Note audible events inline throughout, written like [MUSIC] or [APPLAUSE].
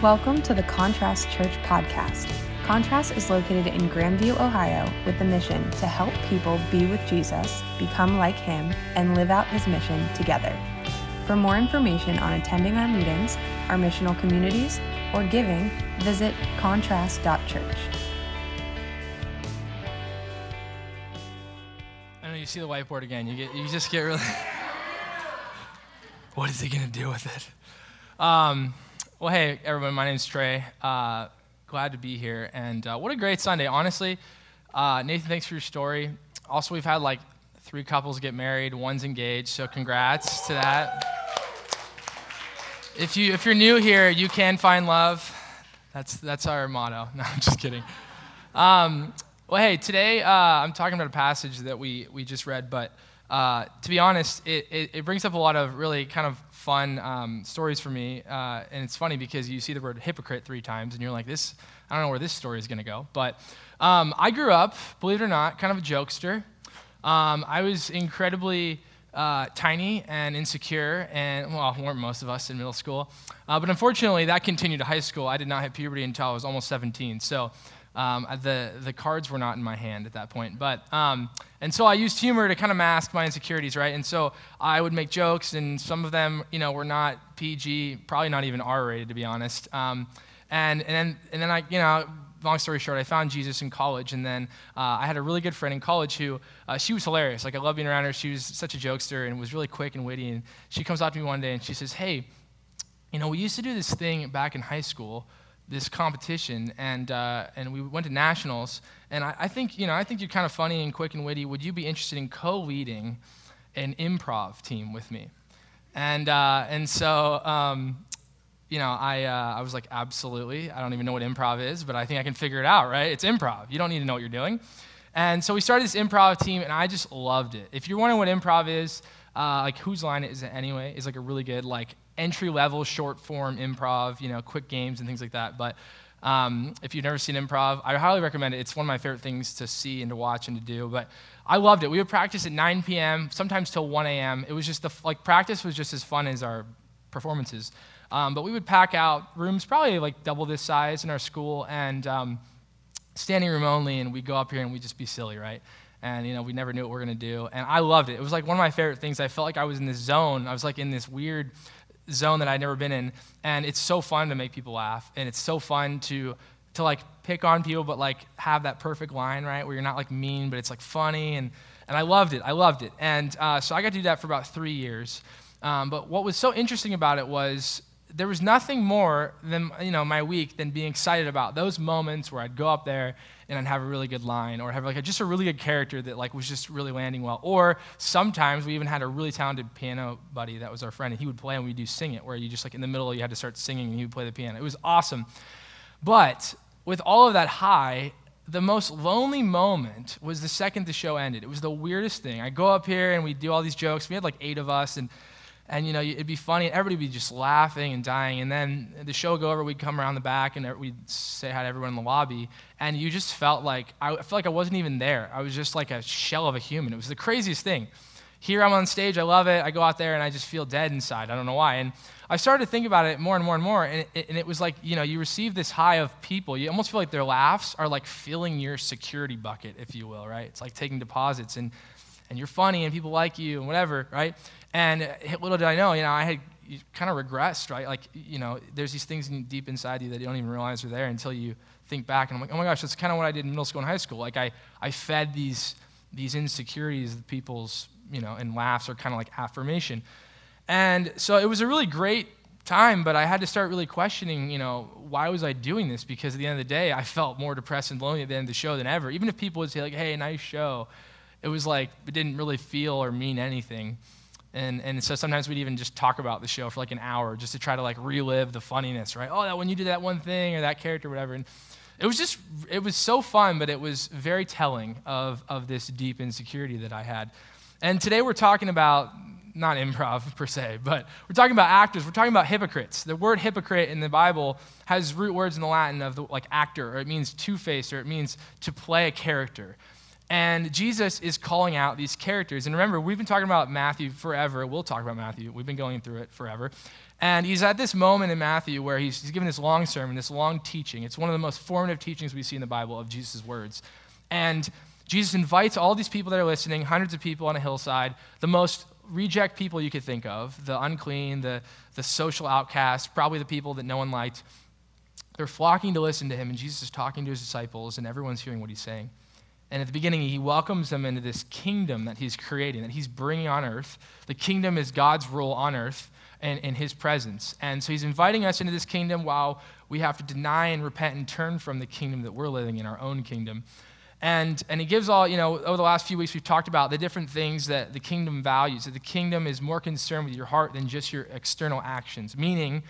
Welcome to the Contrast Church podcast. Contrast is located in Grandview, Ohio, with the mission to help people be with Jesus, become like him, and live out his mission together. For more information on attending our meetings, our missional communities, or giving, visit contrast.church. I know you see the whiteboard again. You get, you just get really. [LAUGHS] what is he gonna do with it? Um, well, hey, everyone, my name's Trey. Uh, glad to be here. And uh, what a great Sunday, honestly. Uh, Nathan, thanks for your story. Also, we've had like three couples get married, one's engaged, so congrats to that. If, you, if you're new here, you can find love. That's, that's our motto. [LAUGHS] No, I'm just kidding. Um, well, hey, today uh, I'm talking about a passage that we, we just read, but uh, to be honest, it, it, it, brings up a lot of really kind of fun um, stories for me. Uh, and it's funny because you see the word hypocrite three times and you're like, this, I don't know where this story is going to go. But um, I grew up, believe it or not, kind of a jokester. Um, I was incredibly uh, tiny and insecure, and well, weren't most of us in middle school. Uh, but unfortunately, that continued to high school. I did not hit puberty until I was almost 17. So um, the, the cards were not in my hand at that point. But, um, and so I used humor to kind of mask my insecurities, right? And so I would make jokes, and some of them, you know, were not PG, probably not even R rated, to be honest. Um, and, and, then, and then I, you know, long story short, I found Jesus in college, and then uh, I had a really good friend in college who, uh, she was hilarious. Like, I love being around her. She was such a jokester and was really quick and witty. And she comes up to me one day and she says, Hey, you know, we used to do this thing back in high school this competition, and uh, and we went to nationals. And I, I, think you know I think you're kind of funny and quick and witty. Would you be interested in co-leading an improv team with me? And uh, and so. Um, you know, I, uh, I was like, absolutely. I don't even know what improv is, but I think I can figure it out, right? It's improv. You don't need to know what you're doing. And so we started this improv team, and I just loved it. If you're wondering what improv is, uh, like whose line is it anyway? Is like a really good like entry level short form improv, you know, quick games and things like that. But um, if you've never seen improv, I highly recommend it. It's one of my favorite things to see and to watch and to do. But I loved it. We would practice at 9 p.m., sometimes till 1 a.m. It was just the like practice was just as fun as our performances. Um, but we would pack out rooms probably like double this size in our school and um, standing room only, and we'd go up here and we'd just be silly, right? And you know, we never knew what we were gonna do, and I loved it. It was like one of my favorite things. I felt like I was in this zone. I was like in this weird zone that I'd never been in. And it's so fun to make people laugh. And it's so fun to, to like pick on people, but like have that perfect line, right? Where you're not like mean, but it's like funny. And, and I loved it. I loved it. And uh, so I got to do that for about three years. Um, but what was so interesting about it was there was nothing more than you know my week than being excited about those moments where I'd go up there and have a really good line or have like a, just a really good character that like was just really landing well. Or sometimes we even had a really talented piano buddy that was our friend and he would play and we'd do sing it where you just like in the middle you had to start singing and he would play the piano. It was awesome. But with all of that high, the most lonely moment was the second the show ended. It was the weirdest thing. I go up here and we do all these jokes. We had like eight of us and and you know it'd be funny and everybody would be just laughing and dying and then the show would go over we'd come around the back and we'd say hi to everyone in the lobby and you just felt like i felt like i wasn't even there. I was just like a shell of a human. It was the craziest thing. Here i'm on stage i love it i go out there and i just feel dead inside. I don't know why. And i started to think about it more and more and more and it, and it was like you know you receive this high of people. You almost feel like their laughs are like filling your security bucket if you will right? It's like taking deposits and and you're funny and people like you and whatever, right? And little did I know, you know, I had kind of regressed, right? Like, you know, there's these things deep inside you that you don't even realize are there until you think back. And I'm like, oh my gosh, that's kind of what I did in middle school and high school. Like, I, I fed these, these insecurities of people's, you know, and laughs are kind of like affirmation. And so it was a really great time, but I had to start really questioning, you know, why was I doing this? Because at the end of the day, I felt more depressed and lonely at the end of the show than ever. Even if people would say, like, hey, nice show, it was like it didn't really feel or mean anything. And, and so sometimes we'd even just talk about the show for like an hour just to try to like relive the funniness, right? Oh, that when you did that one thing or that character, or whatever. And it was just, it was so fun, but it was very telling of, of this deep insecurity that I had. And today we're talking about not improv per se, but we're talking about actors. We're talking about hypocrites. The word hypocrite in the Bible has root words in the Latin of the, like actor, or it means two faced, or it means to play a character. And Jesus is calling out these characters. And remember, we've been talking about Matthew forever. We'll talk about Matthew. We've been going through it forever. And he's at this moment in Matthew where he's, he's giving this long sermon, this long teaching. It's one of the most formative teachings we see in the Bible of Jesus' words. And Jesus invites all these people that are listening, hundreds of people on a hillside, the most reject people you could think of, the unclean, the, the social outcasts, probably the people that no one liked. They're flocking to listen to him, and Jesus is talking to his disciples, and everyone's hearing what he's saying. And at the beginning, he welcomes them into this kingdom that he's creating, that he's bringing on earth. The kingdom is God's rule on earth and in his presence. And so he's inviting us into this kingdom while we have to deny and repent and turn from the kingdom that we're living in, our own kingdom. And, and he gives all, you know, over the last few weeks, we've talked about the different things that the kingdom values, that the kingdom is more concerned with your heart than just your external actions. Meaning,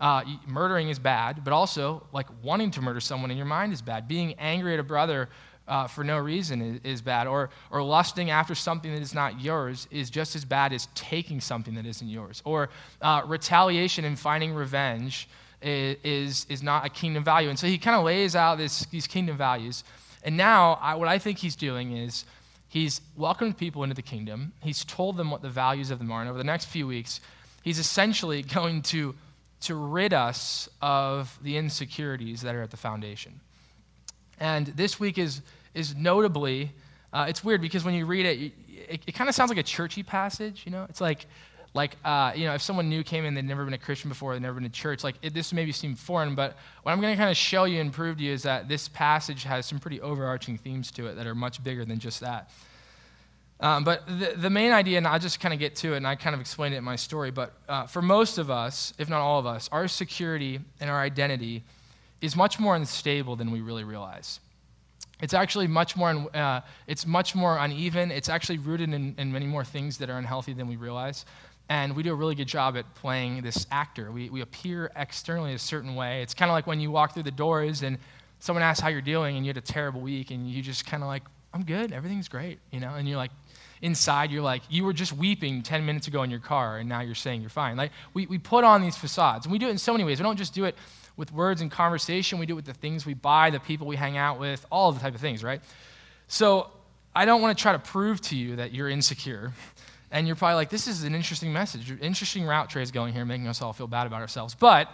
uh, murdering is bad, but also, like, wanting to murder someone in your mind is bad. Being angry at a brother uh, for no reason is, is, bad, or, or lusting after something that is not yours is just as bad as taking something that isn't yours. Or uh, retaliation and finding revenge is, is, not a kingdom value. And so he kind of lays out this, these kingdom values. And now, I, what I think he's doing is he's welcomed people into the kingdom. He's told them what the values of them are. And over the next few weeks, he's essentially [LAUGHS] going to, to rid us of the insecurities that are at the foundation. And this week is, is notably, uh, it's weird because when you read it, it, it kind of sounds like a churchy passage, you know? It's like, like uh, you know if someone new came in they'd never been a christian before they'd never been to church like it, this maybe seem foreign but what i'm going to kind of show you and prove to you is that this passage has some pretty overarching themes to it that are much bigger than just that um, but the, the main idea and i'll just kind of get to it and i kind of explained it in my story but uh, for most of us if not all of us our security and our identity is much more unstable than we really realize it's actually much more uh, it's much more uneven it's actually rooted in, in many more things that are unhealthy than we realize and we do a really good job at playing this actor. We, we appear externally a certain way. It's kind of like when you walk through the doors and someone asks how you're doing and you had a terrible week and you just kind of like, I'm good, everything's great, you know? And you're like, inside, you're like, you were just weeping 10 minutes ago in your car and now you're saying you're fine. Like, we, we put on these facades and we do it in so many ways. We don't just do it with words and conversation, we do it with the things we buy, the people we hang out with, all of the type of things, right? So I don't want to try to prove to you that you're insecure. And you're probably like, this is an interesting message, interesting route Trey's going here, making us all feel bad about ourselves. But,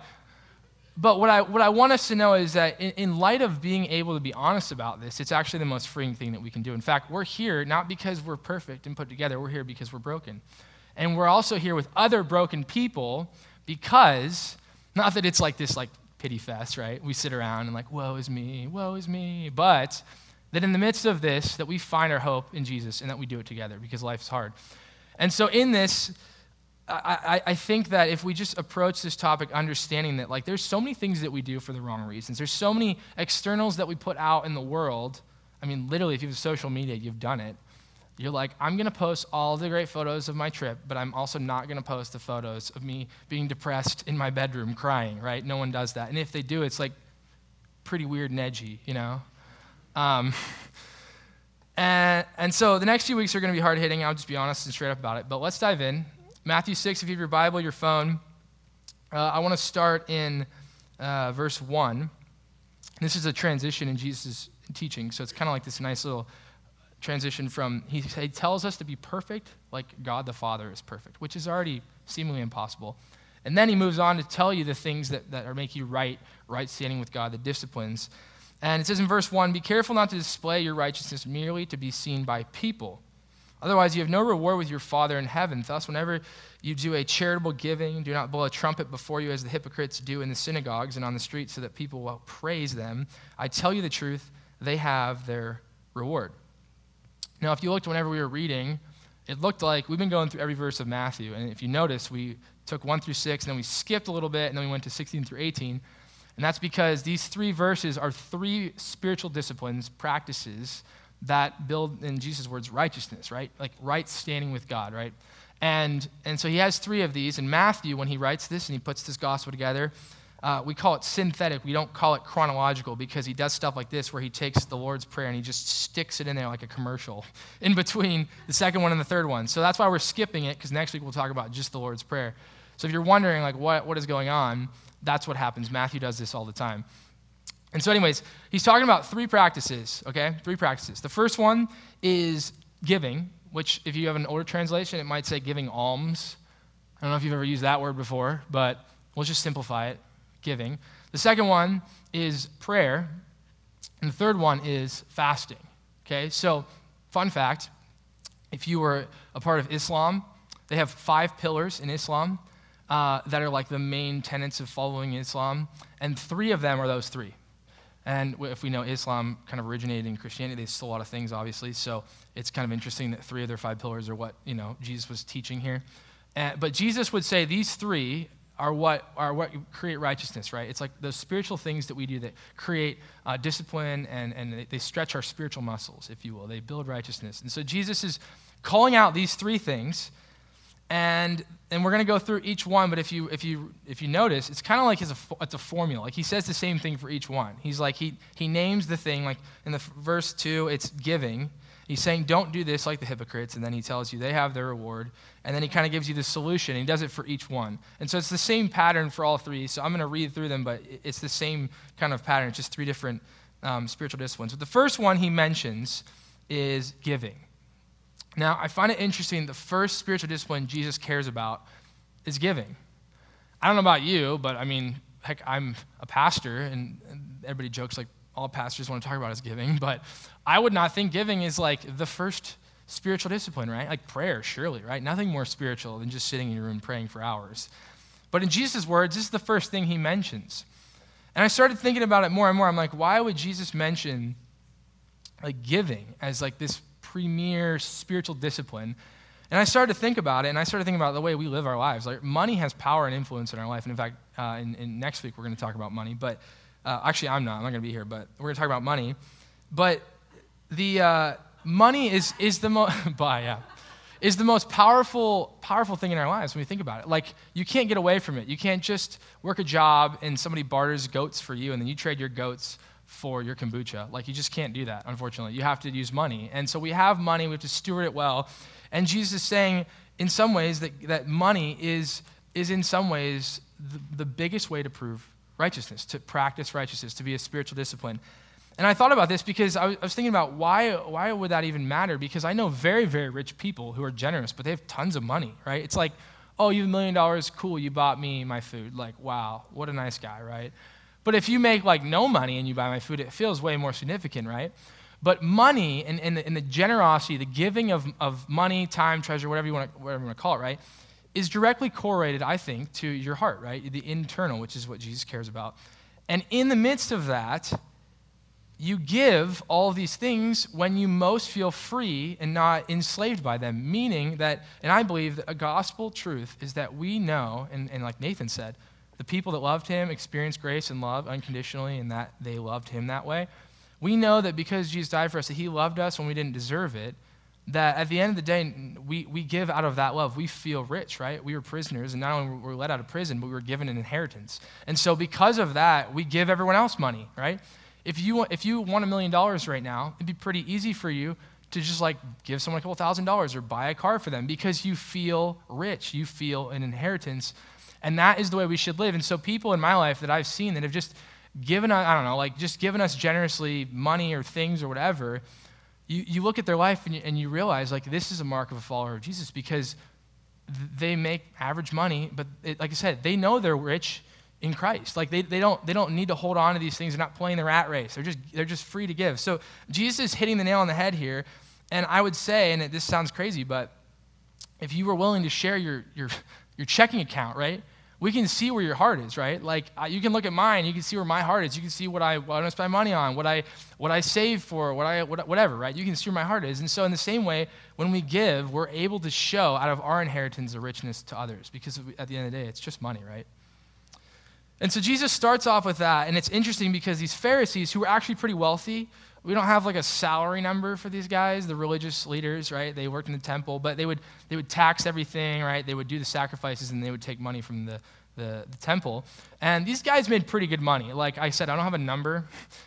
but what, I, what I want us to know is that in, in light of being able to be honest about this, it's actually the most freeing thing that we can do. In fact, we're here not because we're perfect and put together, we're here because we're broken. And we're also here with other broken people because, not that it's like this like pity fest, right? We sit around and like, woe is me, woe is me. But that in the midst of this, that we find our hope in Jesus and that we do it together because life is hard. And so, in this, I, I, think that if we just approach this topic understanding that, like, there's so many things that we do for the wrong reasons, there's so many externals that we put out in the world. I mean, literally, if you have social media, you've done it. You're like, I'm going to post all the great photos of my trip, but I'm also not going to post the photos of me being depressed in my bedroom crying, right? No one does that. And if they do, it's like pretty weird and edgy, you know? Um, [LAUGHS] And, and so the next few weeks are going to be hard hitting. I'll just be honest and straight up about it. But let's dive in. Matthew 6, if you have your Bible, your phone, uh, I want to start in uh, verse 1. This is a transition in Jesus' teaching. So it's kind of like this nice little transition from, he, he tells us to be perfect like God the Father is perfect, which is already seemingly impossible. And then he moves on to tell you the things that, that are make you right, right standing with God, the disciplines. And it says in verse 1 Be careful not to display your righteousness merely to be seen by people. Otherwise, you have no reward with your Father in heaven. Thus, whenever you do a charitable giving, do not blow a trumpet before you as the hypocrites do in the synagogues and on the streets so that people will praise them. I tell you the truth, they have their reward. Now, if you looked whenever we were reading, it looked like we've been going through every verse of Matthew. And if you notice, we took 1 through 6, and then we skipped a little bit, and then we went to 16 through 18. And that's because these three verses are three spiritual disciplines, practices that build, in Jesus' words, righteousness, right? Like right standing with God, right? And, and so he has three of these. And Matthew, when he writes this and he puts this gospel together, uh, we call it synthetic. We don't call it chronological because he does stuff like this where he takes the Lord's Prayer and he just sticks it in there like a commercial [LAUGHS] in between the second one and the third one. So that's why we're skipping it because next week we'll talk about just the Lord's Prayer. So if you're wondering, like, what, what is going on, that's what happens. Matthew does this all the time. And so, anyways, he's talking about three practices, okay? Three practices. The first one is giving, which, if you have an older translation, it might say giving alms. I don't know if you've ever used that word before, but we'll just simplify it giving. The second one is prayer. And the third one is fasting, okay? So, fun fact if you were a part of Islam, they have five pillars in Islam uh, that are like the main tenets of following Islam, and three of them are those three and if we know Islam kind of originated in Christianity, they stole a lot of things, obviously. So it's kind of interesting that three of their five pillars are what you know Jesus was teaching here. And, but Jesus would say these three are what are what create righteousness, right? It's like those spiritual things that we do that create uh, discipline and and they stretch our spiritual muscles, if you will. They build righteousness. And so Jesus is calling out these three things and and we're going to go through each one but if you if you if you notice it's kind of like his, it's a formula like he says the same thing for each one he's like he he names the thing like in the verse 2 it's giving he's saying don't do this like the hypocrites and then he tells you they have their reward and then he kind of gives you the solution he does it for each one. And so it's the same pattern for all three so i'm going to read through them but it's the same kind of pattern it's just three different um, spiritual disciplines. But the first one he mentions is giving. Now, I find it interesting the first spiritual discipline Jesus cares about is giving. I don't know about you, but I mean, heck, I'm a pastor, and, everybody jokes like all pastors want to talk about is giving, but I would not think giving is like the first spiritual discipline, right? Like prayer, surely, right? Nothing more spiritual than just sitting in your room praying for hours. But in Jesus' words, this is the first thing he mentions. And I started thinking about it more and more. I'm like, why would Jesus mention like giving as like this premier spiritual discipline. And I started to think about it, and I started thinking about the way we live our lives. Like, money has power and influence in our life. And in fact, uh, in, in, next week, we're going to talk about money. But uh, actually, I'm not. I'm not going to be here, but we're going to talk about money. But the uh, money is, is the most, [LAUGHS] yeah, is the most powerful, powerful thing in our lives when we think about it. Like, you can't get away from it. You can't just work a job and somebody barters goats for you, and then you trade your goats for your kombucha. Like, you just can't do that, unfortunately. You have to use money. And so we have money, we have to steward it well. And Jesus is saying, in some ways, that, that money is, is in some ways the, the biggest way to prove righteousness, to practice righteousness, to be a spiritual discipline. And I thought about this because I was, thinking about why, why would that even matter? Because I know very, very rich people who are generous, but they have tons of money, right? It's like, oh, you have a million dollars, cool, you bought me my food. Like, wow, what a nice guy, right? But if you make like no money and you buy my food, it feels way more significant, right? But money and, and, the, and the generosity, the giving of, of money, time, treasure, whatever you, want whatever you want to call it, right, is directly correlated, I think, to your heart, right? The internal, which is what Jesus cares about. And in the midst of that, you give all these things when you most feel free and not enslaved by them. Meaning that, and I believe that a gospel truth is that we know, and, and like Nathan said, the people that loved him experienced grace and love unconditionally, and that they loved him that way. We know that because Jesus died for us, that he loved us when we didn't deserve it, that at the end of the day, we, we give out of that love. We feel rich, right? We were prisoners, and not only were we let out of prison, but we were given an inheritance. And so, because of that, we give everyone else money, right? If you, want, if you want a million dollars right now, it'd be pretty easy for you to just like give someone a couple thousand dollars or buy a car for them because you feel rich. You feel an inheritance and that is the way we should live. And so, people in my life that I've seen that have just given, I don't know, like just given us generously money or things or whatever, you, you look at their life and you, and you realize, like, this is a mark of a follower of Jesus because they make average money, but it, like I said, they know they're rich in Christ. Like they, they, don't, they don't need to hold on to these things. They're not playing the rat race. They're just, they're just free to give. So Jesus is hitting the nail on the head here. And I would say, and it, this sounds crazy, but if you were willing to share your, your, your checking account, right? We can see where your heart is, right? Like you can look at mine, you can see where my heart is. You can see what I what I spend money on, what I what I save for, what I what, whatever, right? You can see where my heart is. And so in the same way, when we give, we're able to show out of our inheritance a richness to others because at the end of the day, it's just money, right? And so Jesus starts off with that, and it's interesting because these Pharisees, who were actually pretty wealthy, we don't have like a salary number for these guys, the religious leaders, right? They worked in the temple, but they would, they would tax everything, right? They would do the sacrifices and they would take money from the, the, the, temple. And these guys made pretty good money. Like I said, I don't have a number,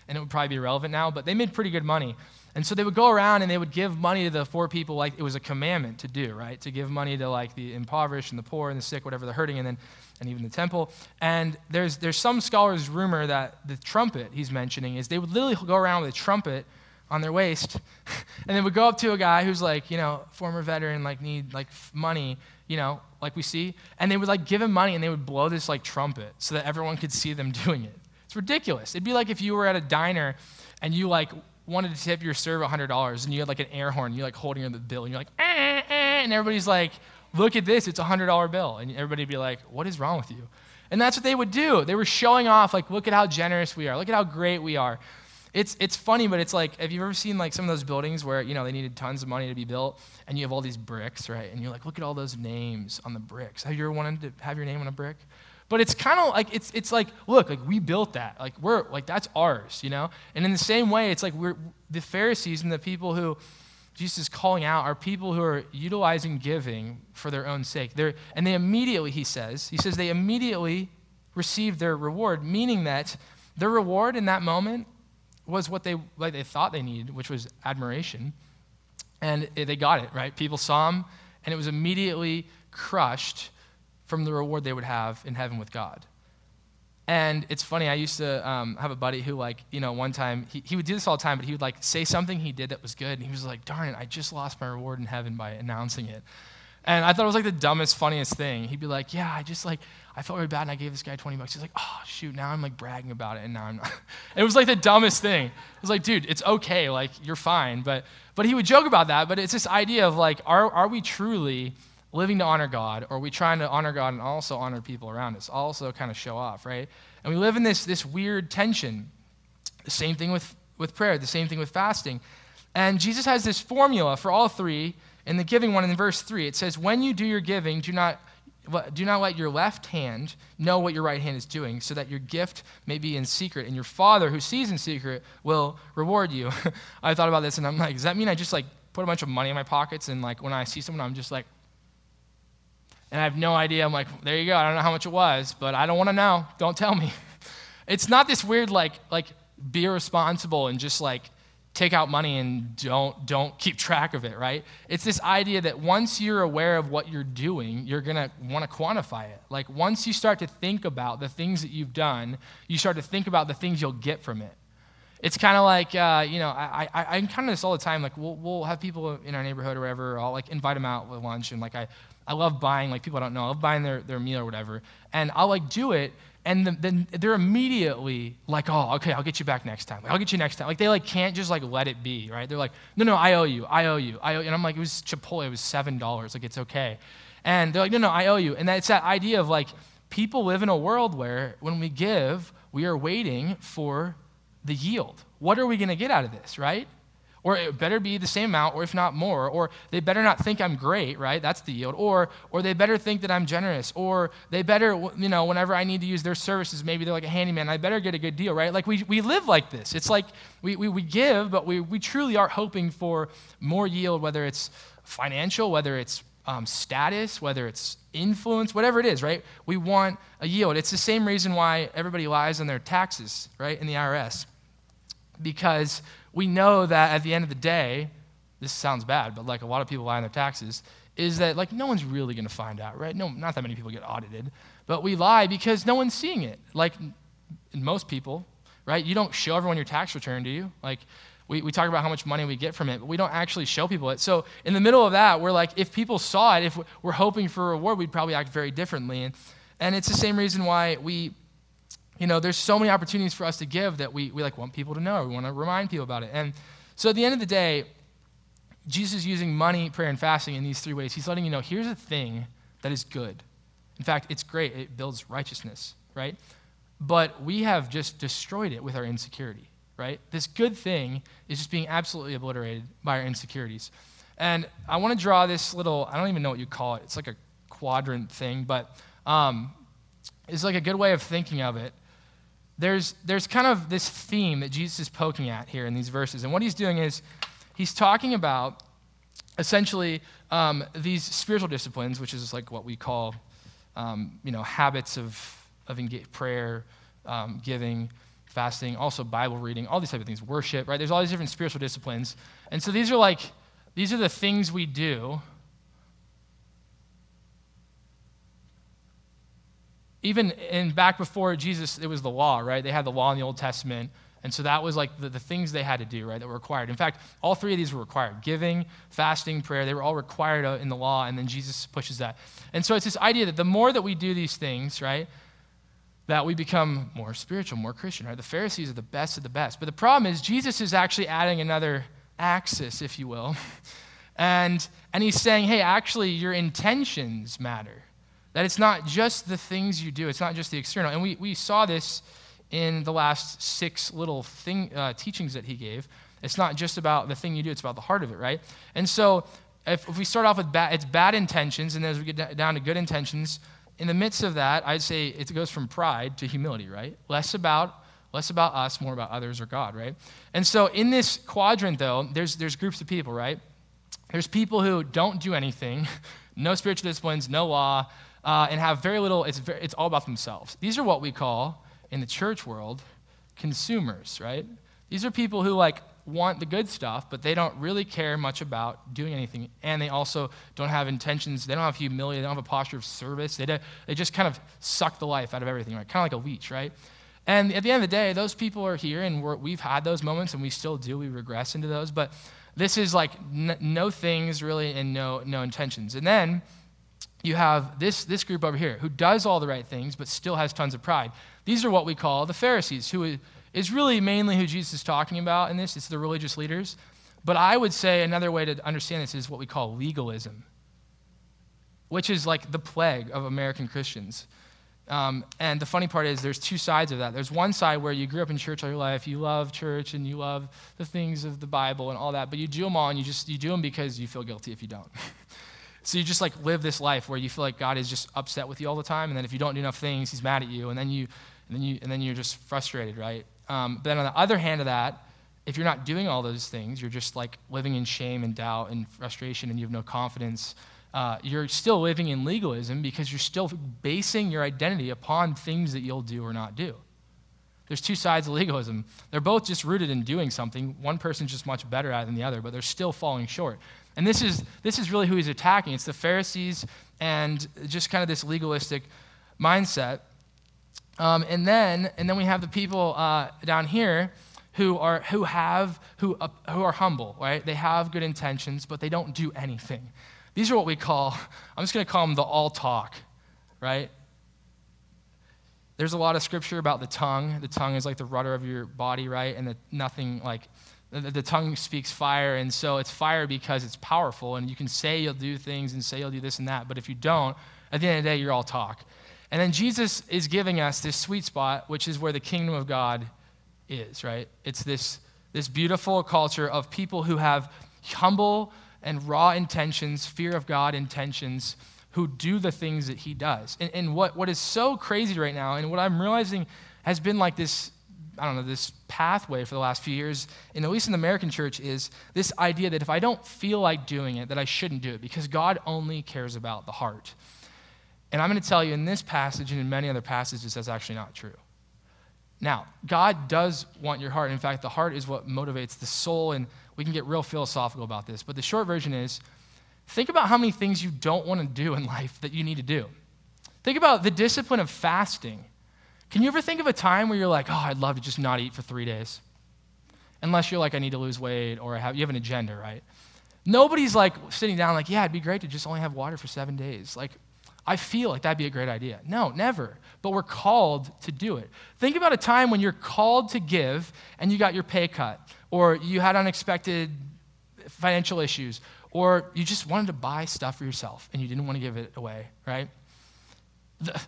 and it would probably be irrelevant now, but they made pretty good money. And so they would go around and they would give money to the poor people like it was a commandment to do, right? To give money to like the impoverished and the poor and the sick, whatever the hurting, and then and even the temple. And there's there's some scholars rumor that the trumpet he's mentioning is they would literally go around with a trumpet on their waist, [LAUGHS] and they would go up to a guy who's like, you know, former veteran, like need like money, you know, like we see, and they would like give him money and they would blow this like trumpet so that everyone could see them [LAUGHS] doing it. It's ridiculous. It'd be like if you were at a diner and you like wanted to tip your server $100 and you had like an air horn, you're like holding the bill and you're like, eh, eh, and everybody's like, look at this, it's a $100 bill. And everybody'd be like, what is wrong with you? And that's what they would do. They were showing off, like, look at how generous we are, look at how great we are. It's, it's funny, but it's like, have you ever seen like some of those buildings where, you know, they needed tons of money to be built and you have all these bricks, right? And you're like, look at all those names on the bricks. Have you ever wanted to have your name on a brick? But it's kind of like it's it's like look like we built that like we're like that's ours you know and in the same way it's like we're the Pharisees and the people who Jesus is calling out are people who are utilizing giving for their own sake. They're, and they immediately he says he says they immediately received their reward meaning that their reward in that moment was what they like they thought they needed which was admiration. And they got it right? People saw him and it was immediately crushed from the reward they would have in heaven with God. And it's funny, I used to um, have a buddy who, like, you know, one time, he, he would do this all the time, but he would, like, say something he did that was good, and he was like, darn it, I just lost my reward in heaven by announcing it. And I thought it was, like, the dumbest, funniest thing. He'd be like, yeah, I just, like, I felt really bad, and I gave this guy 20 bucks. He's like, oh, shoot, now I'm, like, bragging about it, and now I'm not. [LAUGHS] it was, like, the dumbest thing. I was like, dude, it's okay, like, you're fine. But, but he would joke about that, but it's this idea of, like, are, are we truly living to honor God, or we trying to honor God and also honor people around us, also kind of show off, right? And we live in this, this weird tension. The same thing with, with prayer, the same thing with fasting. And Jesus has this formula for all three. In the giving one, in verse 3, it says, When you do your giving, do not, do not let your left hand know what your right hand is doing, so that your gift may be in secret, and your Father who sees in secret will reward you. [LAUGHS] I thought about this, and I'm like, does that mean I just like put a bunch of money in my pockets, and like when I see someone, I'm just like, and I have no idea. I'm like, there you go. I don't know how much it was, but I don't want to know. Don't tell me. [LAUGHS] It's not this weird like like be responsible and just like take out money and don't don't keep track of it, right? It's this idea that once you're aware of what you're doing, you're going to want to quantify it. Like once you start to think about the things that you've done, you start to think about the things you'll get from it. It's kind of like, uh, you know, I, I, I encounter this all the time. Like, we'll, we'll have people in our neighborhood or whatever, I'll like invite them out with lunch, and like I, I love buying, like people I don't know, I love buying their, their meal or whatever. And I'll like do it, and then they're immediately like, oh, okay, I'll get you back next time. Like, I'll get you next time. Like they like can't just like let it be, right? They're like, no, no, I owe you, I owe you, I owe you. And I'm like, it was Chipotle, it was seven dollars, like it's okay. And they're like, no, no, I owe you. And it's that idea of like people live in a world where when we give, we are waiting for the yield. What are we going to get out of this, right? Or it better be the same amount, or if not more. Or they better not think I'm great, right? That's the yield. Or, or they better think that I'm generous. Or they better, you know, whenever I need to use their services, maybe they're like a handyman, I better get a good deal, right? Like we, we live like this. It's like we, we, we give, but we, we truly are hoping for more yield, whether it's financial, whether it's um, status, whether it's influence, whatever it is, right? We want a yield. It's the same reason why everybody lies on their taxes, right, in the IRS. Because we know that at the end of the day, this sounds bad, but like a lot of people lie on their taxes, is that like no one's really going to find out, right? No, not that many people get audited, but we lie because no one's seeing it. Like most people, right? You don't show everyone your tax return, do you? Like we, we talk about how much money we get from it, but we don't actually show people it. So in the middle of that, we're like, if people saw it, if we're hoping for a reward, we'd probably act very differently. And, and it's the same reason why we you know, there's so many opportunities for us to give that we, we like want people to know. We want to remind people about it. And so at the end of the day, Jesus is using money, prayer, and fasting in these three ways. He's letting you know here's a thing that is good. In fact, it's great. It builds righteousness, right? But we have just destroyed it with our insecurity, right? This good thing is just being absolutely obliterated by our insecurities. And I want to draw this little, I don't even know what you call it. It's like a quadrant thing, but um, it's like a good way of thinking of it there's, there's kind of this theme that Jesus is poking at here in these verses. And what he's doing is he's talking about essentially um, these spiritual disciplines, which is like what we call, um, you know, habits of, of prayer, um, giving, fasting, also Bible reading, all these type of things, worship, right? There's all these different spiritual disciplines. And so these are like, these are the things we do. Even in back before Jesus, it was the law, right? They had the law in the Old Testament. And so that was like the, the things they had to do, right, that were required. In fact, all three of these were required giving, fasting, prayer. They were all required uh, in the law, and then Jesus pushes that. And so it's this idea that the more that we do these things, right, that we become more spiritual, more Christian, right? The Pharisees are the best of the best. But the problem is, Jesus is actually adding another axis, if you will. [LAUGHS] And, and he's saying, hey, actually, your intentions matter. That it's not just the things you do, it's not just the external. And we, we saw this in the last six little thing, uh, teachings that he gave. It's not just about the thing you do, it's about the heart of it, right? And so if, if we start off with bad, it's bad intentions, and as we get down to good intentions, in the midst of that, I'd say it goes from pride to humility, right? Less about less about us, more about others or God, right? And so in this quadrant, though, there's there's groups of people, right? There's people who don't do anything, [LAUGHS] no spiritual disciplines, no law, uh, and have very little. It's very, it's all about themselves. These are what we call in the church world consumers, right? These are people who like want the good stuff, but they don't really care much about doing anything. And they also don't have intentions, they don't have humility, they don't have a posture of service. They, they just kind of suck the life out of everything, right? Kind of like a leech, right? And at the end of the day, those people are here, and we have had those moments, and we still do. We regress into those. But this is like n- no things really and no, no intentions. And then you have this, this group over here who does all the right things, but still has tons of pride. These are what we call the Pharisees, who is really mainly who Jesus is talking about in this. It's the religious leaders. But I would say another way to understand this is what we call legalism, which is like the plague of American Christians. Um, and the funny part is, there's two sides of that. There's one side where you grew up in church all your life, you love church and you love the things of the Bible and all that, but you do them all and you just you do them because you feel guilty if you don't. [LAUGHS] so you just like live this life where you feel like God is just upset with you all the time, and then if you don't do enough things, He's mad at you, and then you and then you and then you're just frustrated, right? Um, but then on the other hand of that, if you're not doing all those things, you're just like living in shame and doubt and frustration, and you have no confidence. Uh, you're still living in legalism because you're still basing your identity upon things that you'll do or not do. There's two sides of legalism. They're both just rooted in doing something. One person's just much better at it than the other, but they're still falling short. And this is, this is really who he's attacking. It's the Pharisees and just kind of this legalistic mindset. Um, and then and then we have the people uh, down here who are who have who uh, who are humble, right? They have good intentions, but they don't do anything. These are what we call. [LAUGHS] I'm just going to call them the all talk, right? There's a lot of scripture about the tongue. The tongue is like the rudder of your body, right? And nothing like the, the tongue speaks fire, and so it's fire because it's powerful, and you can say you'll do things and say you'll do this and that, but if you don't, at the end of the day, you're all talk. And then Jesus is giving us this sweet spot, which is where the kingdom of God is, right? It's this, this beautiful culture of people who have humble and raw intentions, fear of God intentions, who do the things that he does. And, and what, what is so crazy right now, and what I'm realizing has been like this, I don't know, this pathway for the last few years, and at least in the American church, is this idea that if I don't feel like doing it, that I shouldn't do it, because God only cares about the heart. And I'm going to tell you in this passage and in many other passages, that's actually not true. Now, God does want your heart. In fact, the heart is what motivates the soul, and we can get real philosophical about this. But the short version is think about how many things you don't want to do in life that you need to do. Think about the discipline of fasting. Can you ever think of a time where you're like, oh, I'd love to just not eat for three days? Unless you're like, I need to lose weight or I have, you have an agenda, right? Nobody's like sitting down like, yeah, it'd be great to just only have water for seven days. Like, I feel like that'd be a great idea. No, never. But we're called to do it. Think about a time when you're called to give and you got your pay cut, or you had unexpected financial issues, or you just wanted to buy stuff for yourself and you didn't want to give it away, right? The,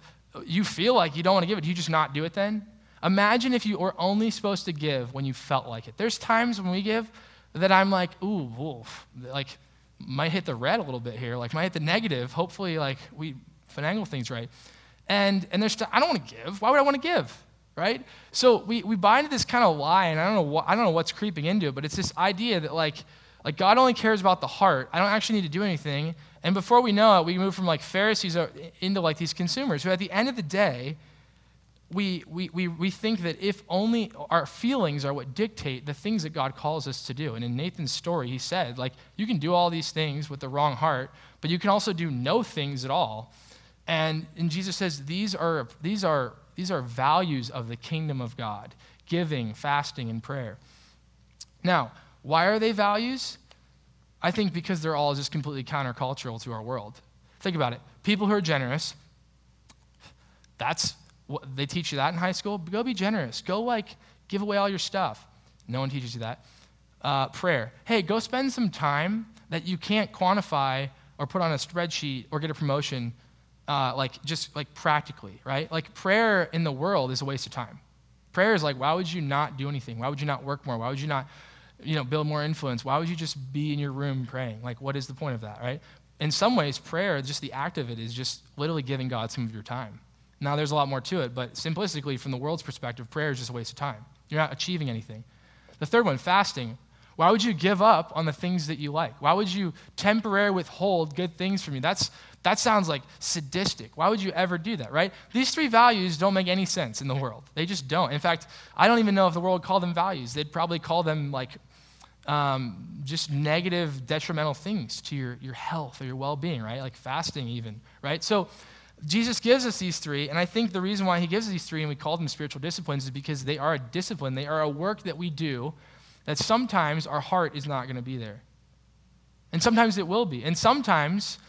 you feel like you don't want to give it. You just not do it then? Imagine if you were only supposed to give when you felt like it. There's times when we give that I'm like, ooh, wolf. Like, might hit the red a little bit here, like might hit the negative. Hopefully, like we finagle things right. And and there's I don't want to give. Why would I want to give? Right? So we, we buy into this kind of lie, and I don't know what I don't know what's creeping into it, but it's this idea that like like God only cares about the heart. I don't actually need to do anything. And before we know it, we move from like Pharisees into like these consumers who at the end of the day, we, we, we, we think that if only our feelings are what dictate the things that God calls us to do. And in Nathan's story, he said, like, you can do all these things with the wrong heart, but you can also do no things at all. And, and Jesus says these are, these, are, these are values of the kingdom of God giving, fasting, and prayer. Now, why are they values? I think because they're all just completely countercultural to our world. Think about it. People who are generous, that's they teach you that in high school. Go be generous. Go like give away all your stuff. No one teaches you that. Uh, prayer. Hey, go spend some time that you can't quantify or put on a spreadsheet or get a promotion, uh, like just like practically, right? Like prayer in the world is a waste of time. Prayer is like, why would you not do anything? Why would you not work more? Why would you not, you know, build more influence? Why would you just be in your room praying? Like, what is the point of that, right? In some ways, prayer, just the act of it, is just literally giving God some of your time. Now, there's a lot more to it, but simplistically, from the world's perspective, prayer is just a waste of time. You're not achieving anything. The third one, fasting. Why would you give up on the things that you like? Why would you temporarily withhold good things from you? That's, that sounds like sadistic. Why would you ever do that, right? These three values don't make any sense in the world. They just don't. In fact, I don't even know if the world called them values. They'd probably call them like um, just negative, detrimental things to your, your health or your well being, right? Like fasting, even, right? So, Jesus gives us these three, and I think the reason why he gives us these three and we call them spiritual disciplines is because they are a discipline. They are a work that we do that sometimes our heart is not going to be there. And sometimes it will be. And sometimes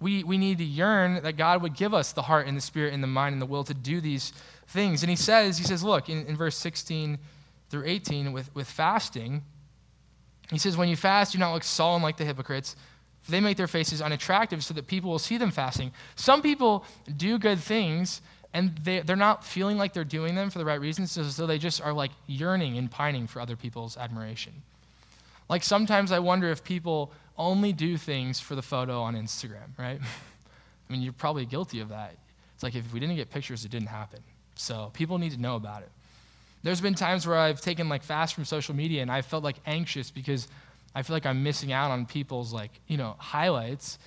we, we need to yearn that God would give us the heart and the spirit and the mind and the will to do these things. And he says, he says, look, in, in verse 16 through 18 with, with fasting, he says, when you fast, do not look sullen like the hypocrites they make their faces unattractive so that people will see them fasting. Some people do good things and they, they're not feeling like they're doing them for the right reasons, so, so they just are like yearning and pining for other people's admiration. Like sometimes I wonder if people only do things for the photo on Instagram, right? [LAUGHS] I mean, you're probably guilty of that. It's like if we didn't get pictures, it didn't happen. So people need to know about it. There's been times where I've taken like fast from social media and I felt like anxious because I feel like I'm missing out on people's like, you know, highlights.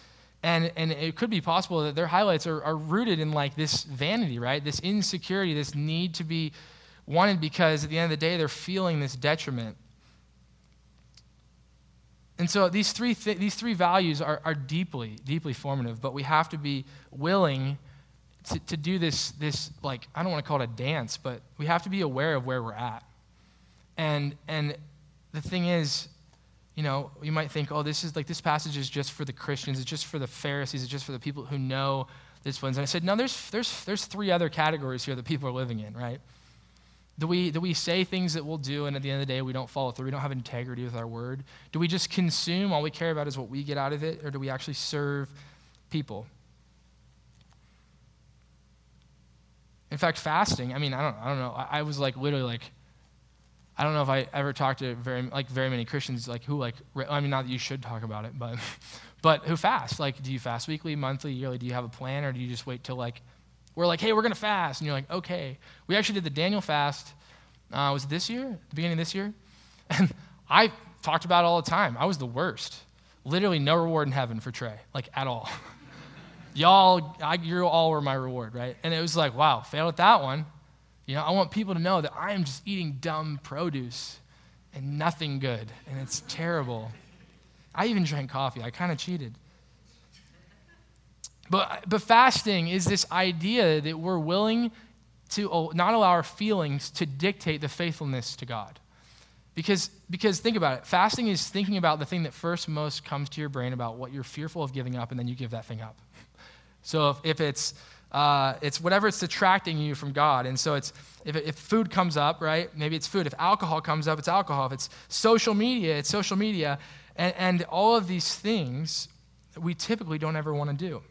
And, and it could be possible that their highlights are, are rooted in like this vanity, right? This insecurity, this need to be wanted because at the end of the day, they're feeling this detriment. And so these three, th- these three values are, are deeply, deeply formative, but we have to be willing to, to do this, this, like, I don't want to call it a dance, but we have to be aware of where we're at. And, and the thing is, you know, you might think, oh, this is like this passage is just for the Christians, it's just for the Pharisees, it's just for the people who know this ones. And I said, no, there's there's there's three other categories here that people are living in, right? Do we, do we say things that we'll do and at the end of the day we don't follow through? We don't have integrity with our word? Do we just consume? All we care about is what we get out of it? Or do we actually serve people? In fact, fasting, I mean, I don't, I don't know. I, I was like literally like, I don't know if I ever talked to very like very many Christians like who like I mean not that you should talk about it, but [LAUGHS] but who fast? Like, do you fast weekly, monthly, yearly? Do you have a plan, or do you just wait till like we're like, hey, we're gonna fast, and you're like, okay. We actually did the Daniel fast. Uh, was it this year? The beginning of this year, [LAUGHS] and I talked about it all the time. I was the worst. Literally no reward in heaven for Trey, like at all. [LAUGHS] Y'all, I, you all were my reward, right? And it was like, wow, failed at that one. You know, I want people to know that I am just eating dumb produce and nothing good, and it's terrible. I even drank coffee. I kind of cheated. But, but fasting is this idea that we're willing to not allow our feelings to dictate the faithfulness to God. Because, because think about it fasting is thinking about the thing that first most comes to your brain about what you're fearful of giving up, and then you give that thing up. So if, if it's uh, it's whatever it's attracting you from God. And so it's if, if food comes up, right? Maybe it's food. If alcohol comes up, it's alcohol. If it's social media, it's social media. And, and all of these things we typically don't ever want to do.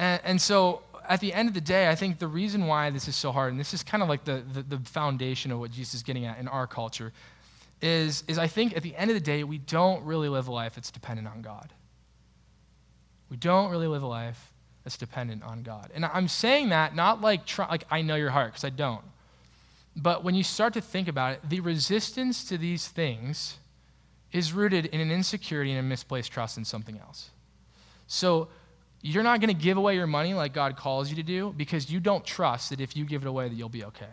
And, and, so at the end of the day, I think the reason why this is so hard, and this is kind of like the, the, the foundation of what Jesus is getting at in our culture, is, is I think at the end of the day, we don't really live a life that's dependent on God. We don't really live a life that's dependent on God. And I'm saying that not like, like I know your heart, because I don't. But when you start to think about it, the resistance to these things is rooted in an insecurity and a misplaced trust in something else. So you're not going to give away your money like God calls you to do because you don't trust that if you give it away that you'll be okay.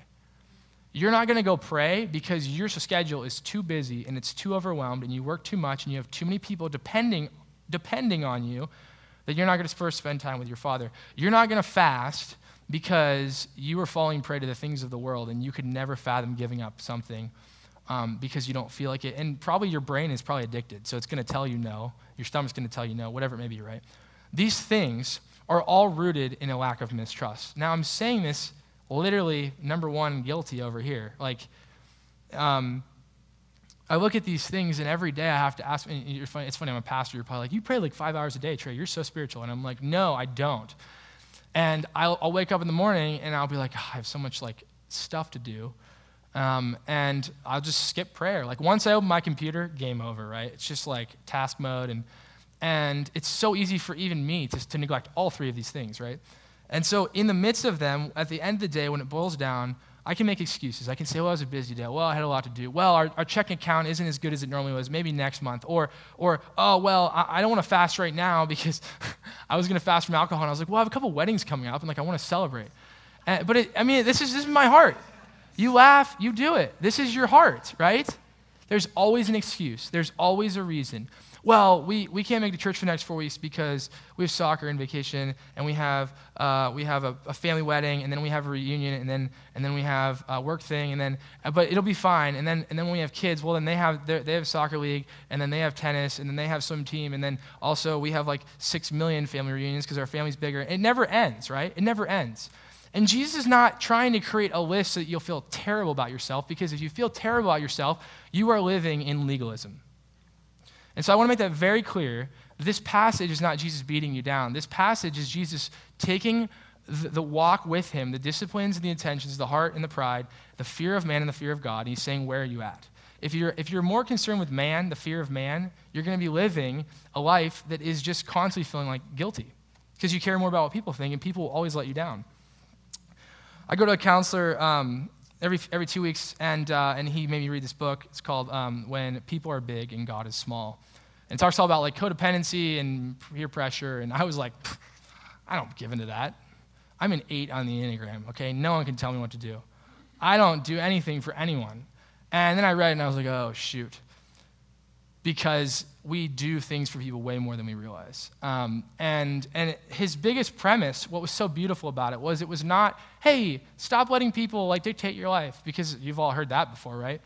You're not going to go pray because your schedule is too busy and it's too overwhelmed and you work too much and you have too many people depending depending on you that you're not going to first spend time with your father. You're not going to fast because you are falling prey to the things of the world and you could never fathom giving up something um, because you don't feel like it. And probably your brain is probably addicted, so it's going to tell you no. Your stomach's going to tell you no, whatever it may be, right? These things are all rooted in a lack of mistrust. Now, I'm saying this literally, number one, guilty over here. Like, um, I look at these things, and every day I have to ask. Funny, it's funny, I'm a pastor. You're probably like, you pray like five hours a day, Trey. You're so spiritual. And I'm like, no, I don't. And I'll, I'll wake up in the morning, and I'll be like, oh, I have so much like stuff to do. Um, and I'll just skip prayer. Like once I open my computer, game over, right? It's just like task mode, and and it's so easy for even me to, to neglect all three of these things, right? And so in the midst of them, at the end of the day, when it boils down, I can make excuses. I can say, well, it was a busy day. Well, I had a lot to do. Well, our, our checking account isn't as good as it normally was. Maybe next month. Or, or oh, well, I, I don't want to fast right now [LAUGHS] because I was going to fast from alcohol. And I was like, well, I have a couple weddings coming up, and like I want to celebrate. And, but it, I mean, this is, this is my heart. You laugh, you do it. This is your heart, right? There's always an excuse, there's always a reason. Well, we, we can't make the church for the next four weeks because we have soccer and vacation, and we have, uh, we have a, a, family wedding, and then we have a reunion, and then, and then we have a work thing, and then, but it'll be fine. And then, and then when we have kids, well, then they have, they have soccer league, and then they have tennis, and then they have swim team, and then also we have like six million family reunions because our family's bigger. It never ends, right? It never ends. And Jesus is not trying to create a list so that you'll feel terrible about yourself, because if you feel terrible about yourself, you are living in legalism. And so I want to make that very clear. This passage is not Jesus beating you down. This passage is Jesus taking the walk with him, the disciplines and the intentions, the heart and the pride, the fear of man and the fear of God. And he's saying, Where are you at? If you're, if you're more concerned with man, the fear of man, you're going to be living a life that is just constantly feeling like guilty because you care more about what people think, and people will always let you down. I go to a counselor um, every, every two weeks, and, uh, and he made me read this book. It's called um, When People Are Big and God is Small. And it talks all about like codependency and peer pressure. And I was like, I don't give into that. I'm an eight on the Enneagram, okay? No one can tell me what to do. I don't do anything for anyone. And then I read it and I was like, oh, shoot because we do things for people way more than we realize. Um, and, and his biggest premise, what was so beautiful about it, was it was not, hey, stop letting people like dictate your life, because you've all heard that before, right?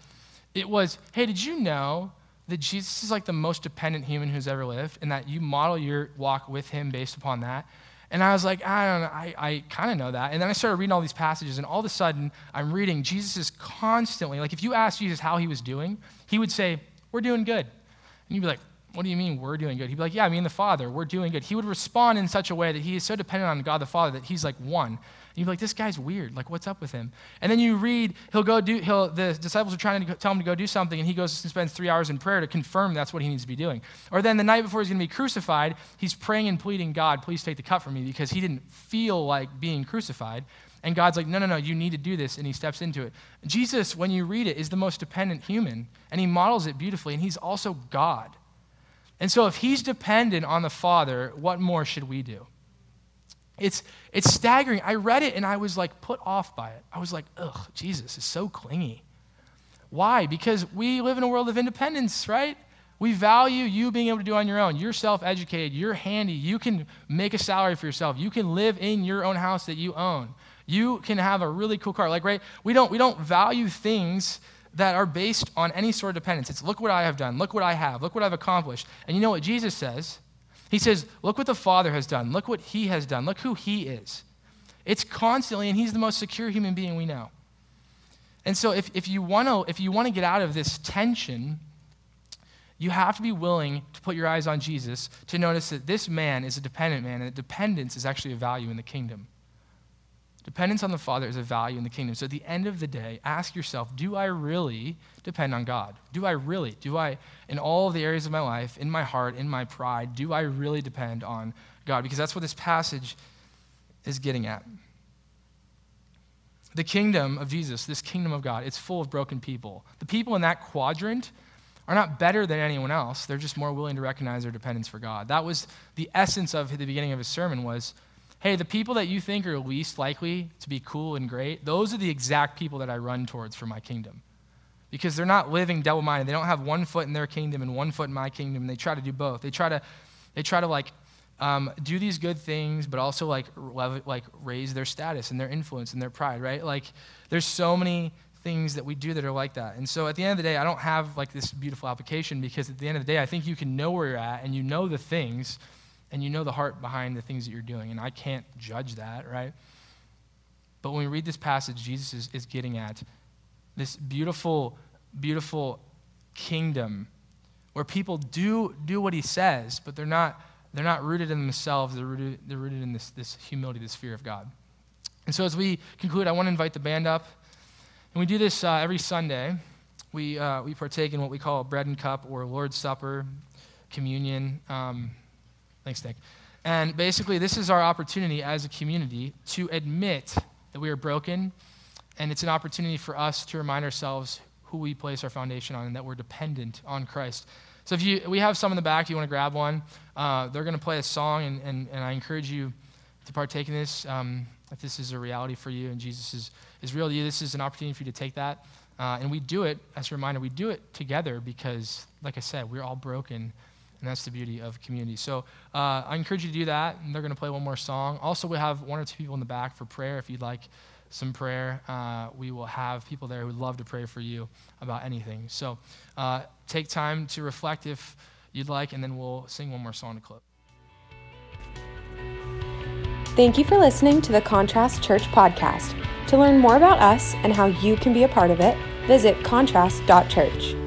It was, hey, did you know that Jesus is like the most dependent human who's ever lived, and that you model your walk with him based upon that? And I was like, I don't know, I, I kind of know that. And then I started reading all these passages, and all of a sudden, I'm reading Jesus is constantly, like, if you ask Jesus how he was doing, he would say, We're doing good. And you'd be like, what do you mean we're doing good? He'd be like, yeah, me and the Father, we're doing good. He would respond in such a way that he is so dependent on God the Father that he's like one. And you'd be like, this guy's weird. Like, what's up with him? And then you read, he'll go do, he'll, the disciples are trying to tell him to go do something, and he goes and spends three hours in prayer to confirm that's what he needs to be doing. Or then the night before he's going to be crucified, he's praying and pleading, God, please take the cup from me, because he didn't feel like being crucified. And God's like, no, no, no, you need to do this. And he steps into it. Jesus, when you read it, is the most dependent human. And he models it beautifully. And he's also God. And so if he's dependent on the Father, what more should we do? It's, it's staggering. I read it and I was like put off by it. I was like, ugh, Jesus is so clingy. Why? Because we live in a world of independence, right? We value you being able to do on your own. You're self educated, you're handy, you can make a salary for yourself, you can live in your own house that you own. You can have a really cool car. Like, right? We don't, we don't value things that are based on any sort of dependence. It's look what I have done, look what I have, look what I've accomplished. And you know what Jesus says? He says, Look what the Father has done, look what He has done, look who He is. It's constantly, and He's the most secure human being we know. And so if, if you want to if you want to get out of this tension, you have to be willing to put your eyes on Jesus to notice that this man is a dependent man, and that dependence is actually a value in the kingdom. Dependence on the Father is a value in the kingdom. So at the end of the day, ask yourself do I really depend on God? Do I really? Do I, in all of the areas of my life, in my heart, in my pride, do I really depend on God? Because that's what this passage is getting at. The kingdom of Jesus, this kingdom of God, it's full of broken people. The people in that quadrant are not better than anyone else. They're just more willing to recognize their dependence for God. That was the essence of the beginning of his sermon was, hey, the people that you think are least likely to be cool and great, those are the exact people that I run towards for my kingdom. Because they're not living double-minded. They don't have one foot in their kingdom and one foot in my kingdom, and they try to do both. They try to, they try to like um, do these good things, but also like, like raise their status and their influence and their pride, right? Like, there's so many things that we do that are like that. And so at the end of the day, I don't have like this beautiful application because at the end of the day, I think you can know where you're at and you know the things and you know the heart behind the things that you're doing. And I can't judge that, right? But when we read this passage, Jesus is, is getting at this beautiful, beautiful kingdom where people do do what he says, but they're not they're not rooted in themselves. They're rooted, they're rooted in this, this humility, this fear of God. And so as we conclude, I want to invite the band up. And we do this uh, every Sunday. We, uh, we partake in what we call bread and cup or Lord's Supper, communion. Um, thanks, Nick. And basically, this is our opportunity as a community to admit that we are broken. And it's an opportunity for us to remind ourselves who we place our foundation on and that we're dependent on Christ. So if you, we have some in the back, you want to grab one. Uh, they're going to play a song, and, and, and I encourage you to partake in this. Um, if this is a reality for you and Jesus is, is real to you, this is an opportunity for you to take that. Uh, and we do it, as a reminder, we do it together because, like I said, we're all broken, and that's the beauty of community. So uh, I encourage you to do that, and they're going to play one more song. Also, we have one or two people in the back for prayer if you'd like some prayer. Uh, we will have people there who would love to pray for you about anything. So uh, take time to reflect if you'd like, and then we'll sing one more song to close. Thank you for listening to the Contrast Church podcast. To learn more about us and how you can be a part of it, visit contrast.church.